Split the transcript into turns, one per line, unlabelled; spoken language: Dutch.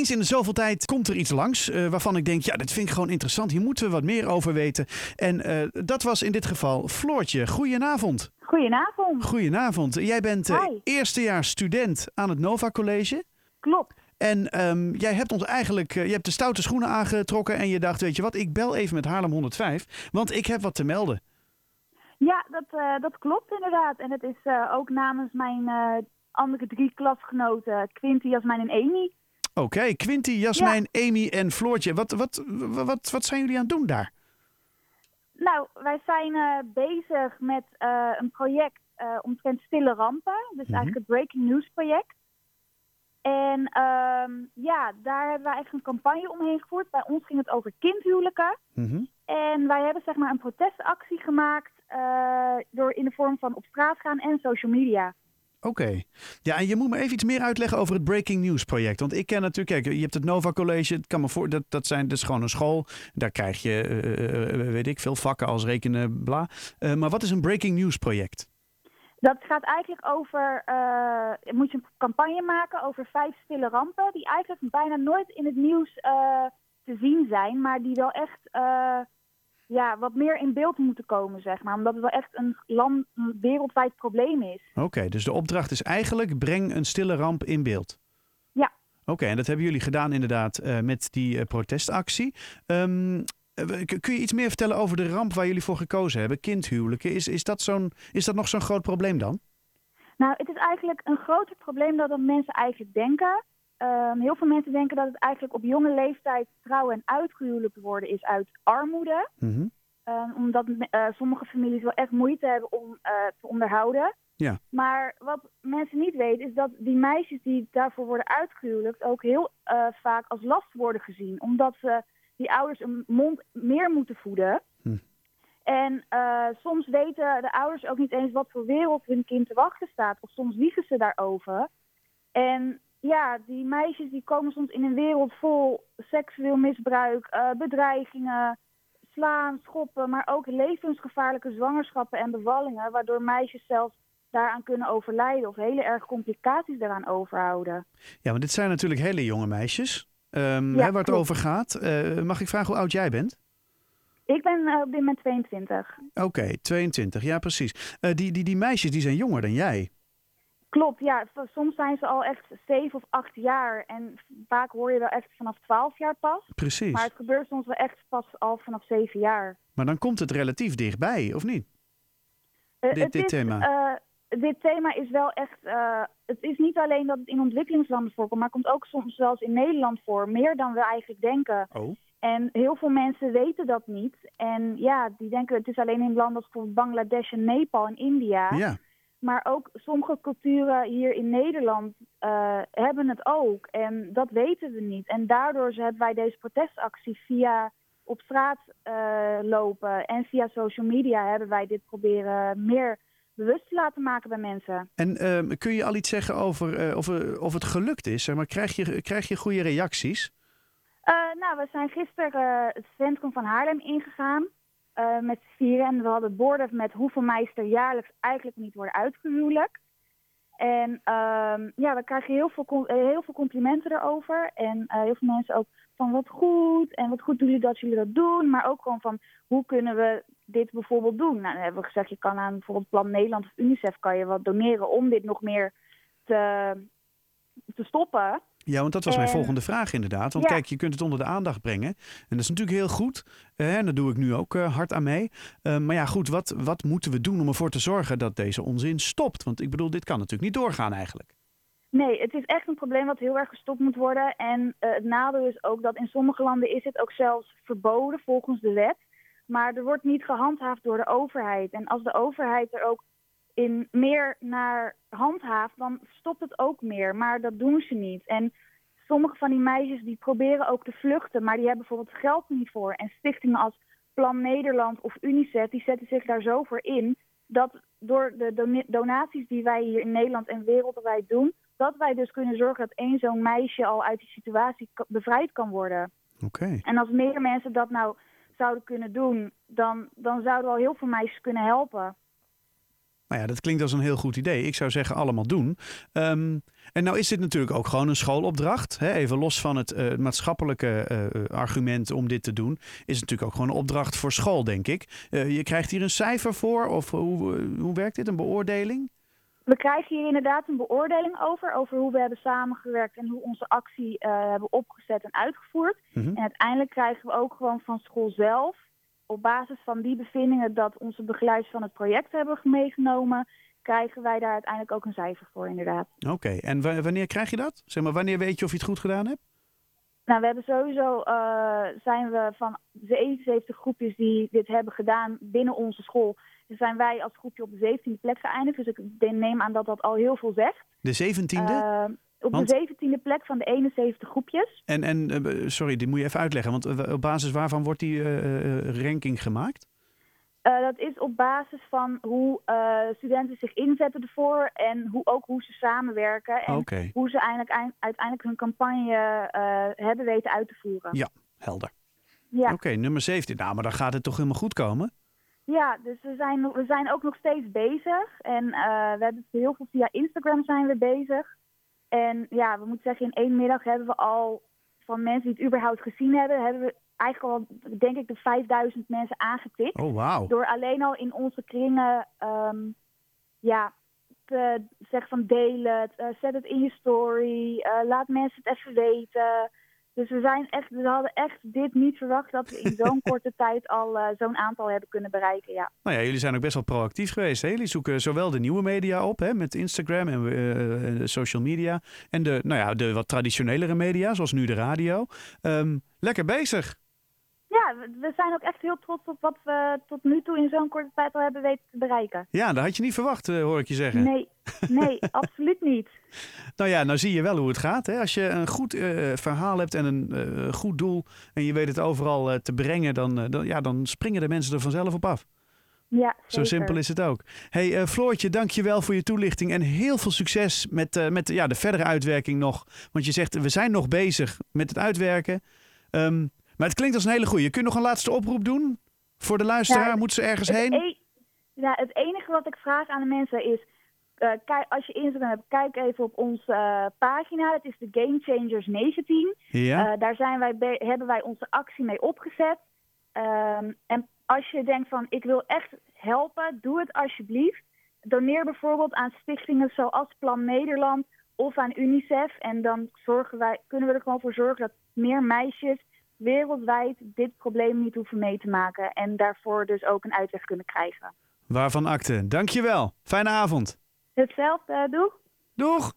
eens in de zoveel tijd komt er iets langs uh, waarvan ik denk, ja, dat vind ik gewoon interessant. Hier moeten we wat meer over weten. En uh, dat was in dit geval Floortje. Goedenavond.
Goedenavond.
Goedenavond. Jij bent uh, eerstejaars student aan het Nova College.
Klopt.
En um, jij hebt ons eigenlijk, je hebt de stoute schoenen aangetrokken en je dacht, weet je wat, ik bel even met Haarlem 105, want ik heb wat te melden.
Ja, dat, uh, dat klopt inderdaad. En het is ook namens mijn andere drie klasgenoten, Quinty, Jasmijn en Amy.
Oké, okay. Quinty, Jasmijn, ja. Amy en Floortje. Wat, wat, wat, wat zijn jullie aan het doen daar?
Nou, wij zijn bezig met een project omtrent stille rampen. Dus mm -hmm. eigenlijk het Breaking News project. En um, ja, daar hebben wij eigenlijk een campagne omheen gevoerd. Bij ons ging het over kindhuwelijken.
Mm -hmm.
En wij hebben zeg maar een protestactie gemaakt uh, door in de vorm van op straat gaan en social media.
Oké. Ja, en je moet me even iets meer uitleggen over het Breaking News project. Want ik ken natuurlijk, kijk, je hebt het Nova College, het kan me voor, dat, dat, zijn, dat is gewoon een school. Daar krijg je, uh, weet ik, veel vakken als rekenen, bla. Maar wat is een Breaking News project?
Dat gaat eigenlijk over, moet je een campagne maken over vijf stille rampen, die eigenlijk bijna nooit in het nieuws te zien zijn, maar die wel echt ja, wat meer in beeld moeten komen, zeg maar. Omdat het wel echt een, land, een wereldwijd probleem is.
Oké, okay, dus de opdracht is eigenlijk breng een stille ramp in beeld.
Ja.
Oké, okay, en dat hebben jullie gedaan inderdaad met die protestactie. Um, Kun je iets meer vertellen over de ramp waar jullie voor gekozen hebben? Kindhuwelijken. Is, is, dat, zo'n, is dat nog zo'n groot probleem dan?
Nou, het is eigenlijk een groter probleem dan dat mensen eigenlijk denken. Um, heel veel mensen denken dat het eigenlijk op jonge leeftijd trouwen en uitgehuwelijkt worden is uit armoede.
Mm -hmm.
um, omdat uh, sommige families wel echt moeite hebben om uh, te onderhouden.
Ja.
Maar wat mensen niet weten is dat die meisjes die daarvoor worden uitgehuwelijkt ook heel uh, vaak als last worden gezien. Omdat ze die ouders een mond meer moeten voeden.
Hm.
En uh, soms weten de ouders ook niet eens wat voor wereld hun kind te wachten staat. Of soms liegen ze daarover. En ja, die meisjes die komen soms in een wereld vol seksueel misbruik, uh, bedreigingen, slaan, schoppen, maar ook levensgevaarlijke zwangerschappen en bevallingen, waardoor meisjes zelfs daaraan kunnen overlijden of hele erg complicaties daaraan overhouden.
Ja, maar dit zijn natuurlijk hele jonge meisjes. Um, ja, hè, waar het over gaat. Uh, mag ik vragen hoe oud jij bent?
Ik ben uh, op dit moment 22.
Oké, okay, 22. Ja, precies. Die, die, die meisjes die zijn jonger dan jij.
Klopt, ja. Soms zijn ze al echt 7 of 8 jaar. En vaak hoor je wel echt vanaf 12 jaar pas.
Precies.
Maar het gebeurt soms wel echt pas al vanaf 7 jaar.
Maar dan komt het relatief dichtbij, of niet?
Uh,
dit, dit
is,
thema.
dit thema is wel echt het is niet alleen dat het in ontwikkelingslanden voorkomt, maar het komt ook soms zelfs in Nederland voor. Meer dan we eigenlijk denken.
Oh.
En heel veel mensen weten dat niet. En ja, die denken het is alleen in landen als bijvoorbeeld Bangladesh en Nepal en India.
Ja.
Maar ook sommige culturen hier in Nederland uh, hebben het ook. En dat weten we niet. En daardoor hebben wij deze protestactie via op straat uh, lopen en via social media hebben wij dit proberen meer bewust te laten maken bij mensen.
En uh, kun je al iets zeggen over uh, of, of het gelukt is? Zeg maar krijg, je, krijg je goede reacties?
nou, we zijn gisteren het centrum van Haarlem ingegaan met vieren. En we hadden borden met hoeveel meisjes er jaarlijks eigenlijk niet worden uitgehuwelijk. En ehm, ja, we krijgen heel veel, heel veel complimenten erover. En heel veel mensen ook van wat goed en wat goed doen jullie dat jullie dat doen. Maar ook gewoon van hoe kunnen we dit bijvoorbeeld doen. Nou, dan hebben we gezegd, je kan aan bijvoorbeeld Plan Nederland of UNICEF kan je wat doneren om dit nog meer te, te stoppen.
Ja, want dat was
en,
mijn volgende vraag inderdaad. Want
ja.
kijk, je kunt het onder de aandacht brengen. En dat is natuurlijk heel goed. Uh, en daar doe ik nu ook uh, hard aan mee. Uh, maar ja, goed, wat, wat moeten we doen om ervoor te zorgen dat deze onzin stopt? Want ik bedoel, dit kan natuurlijk niet doorgaan eigenlijk.
Nee, het is echt een probleem wat heel erg gestopt moet worden. En uh, het nadeel is ook dat in sommige landen is het ook zelfs verboden volgens de wet. Maar er wordt niet gehandhaafd door de overheid. En als de overheid er ook in meer naar handhaaft, dan stopt het ook meer. Maar dat doen ze niet. En sommige van die meisjes die proberen ook te vluchten, maar die hebben bijvoorbeeld geld niet voor. En stichtingen als Plan Nederland of UNICEF, die zetten zich daar zo voor in dat door de donaties die wij hier in Nederland en wereldwijd doen, dat wij dus kunnen zorgen dat één zo'n meisje al uit die situatie bevrijd kan worden.
Oké. Okay.
En als meer mensen dat nou zouden kunnen doen, dan, dan zouden we al heel veel meisjes kunnen helpen.
Nou ja, dat klinkt als een heel goed idee. Ik zou zeggen, allemaal doen. Ehm, en nou is dit natuurlijk ook gewoon een schoolopdracht. Hè? Even los van het uh, maatschappelijke uh, argument om dit te doen, is het natuurlijk ook gewoon een opdracht voor school, denk ik. Uh, je krijgt hier een cijfer voor, of hoe, hoe werkt dit, een beoordeling?
We krijgen hier inderdaad een beoordeling over, over hoe we hebben samengewerkt en hoe onze actie hebben opgezet en uitgevoerd. Mm -hmm. En uiteindelijk krijgen we ook gewoon van school zelf op basis van die bevindingen dat onze begeleiders van het project hebben meegenomen, krijgen wij daar uiteindelijk ook een cijfer voor, inderdaad.
Oké, okay. en wanneer krijg je dat? Zeg maar, wanneer weet je of je het goed gedaan hebt?
Nou, we hebben sowieso, uh, zijn we van 77 groepjes die dit hebben gedaan binnen onze school, zijn wij als groepje op de 17e plek geëindigd. Dus ik neem aan dat dat al heel veel zegt.
De 17e? Uh,
op want... de 17e plek van de 71 groepjes.
En, en uh, sorry, dit moet je even uitleggen. Want op basis waarvan wordt die uh, ranking gemaakt?
Uh, dat is op basis van hoe studenten zich inzetten ervoor en hoe, ook hoe ze samenwerken. En
okay.
hoe ze eigenlijk, uiteindelijk hun campagne hebben weten uit te voeren.
Ja, helder.
Ja.
Oké, okay, nummer 17. Nou, maar dan gaat het toch helemaal goed komen?
Ja, dus we zijn, we zijn ook nog steeds bezig. En we hebben heel veel via Instagram zijn we bezig. En ja, we moeten zeggen, in één middag hebben we al van mensen die het überhaupt gezien hebben, hebben we eigenlijk al, denk ik, de 5000 mensen aangetikt.
Oh, wow.
Door alleen al in onze kringen, um, ja, te zeggen van deel het, uh, zet het in je story, uh, laat mensen het even weten. Dus we, zijn echt, we hadden echt dit niet verwacht dat we in zo'n korte tijd al uh, zo'n aantal hebben kunnen bereiken. Ja.
Nou ja, jullie zijn ook best wel proactief geweest. Hè? Jullie zoeken zowel de nieuwe media op hè, met Instagram en uh, social media. En de, nou ja, de wat traditionelere media, zoals nu de radio. Um, lekker bezig.
Ja, we zijn ook echt heel trots op wat we tot nu toe in zo'n korte tijd al hebben weten te bereiken.
Ja, dat had je niet verwacht, hoor ik je zeggen.
Nee, nee absoluut niet.
Nou ja, nou zie je wel hoe het gaat. Hè? Als je een goed uh, verhaal hebt en een uh, goed doel en je weet het overal uh, te brengen, dan, dan, ja, dan springen de mensen er vanzelf op af.
Ja, zeker.
Zo simpel is het ook. hey, Floortje, dank je wel voor je toelichting en heel veel succes met, met ja, de verdere uitwerking nog. Want je zegt, we zijn nog bezig met het uitwerken. Um, maar het klinkt als een hele goeie. Je kunt nog een laatste oproep doen voor de luisteraar.
Ja,
Moeten ze ergens heen?
E ja, het enige wat ik vraag aan de mensen is... Uh, kijk, als je Instagram hebt, kijk even op onze uh, pagina. Dat is de Game Changers 19.
Ja.
Uh, daar zijn wij hebben wij onze actie mee opgezet. Um, en als je denkt van, ik wil echt helpen, doe het alsjeblieft. Doneer bijvoorbeeld aan stichtingen zoals Plan Nederland of aan UNICEF. En dan zorgen wij, kunnen we er gewoon voor zorgen dat meer meisjes wereldwijd dit probleem niet hoeven mee te maken. En daarvoor dus ook een uitweg kunnen krijgen.
Waarvan akte. Dankjewel. Fijne avond.
Hetzelfde. Doeg.
Doeg.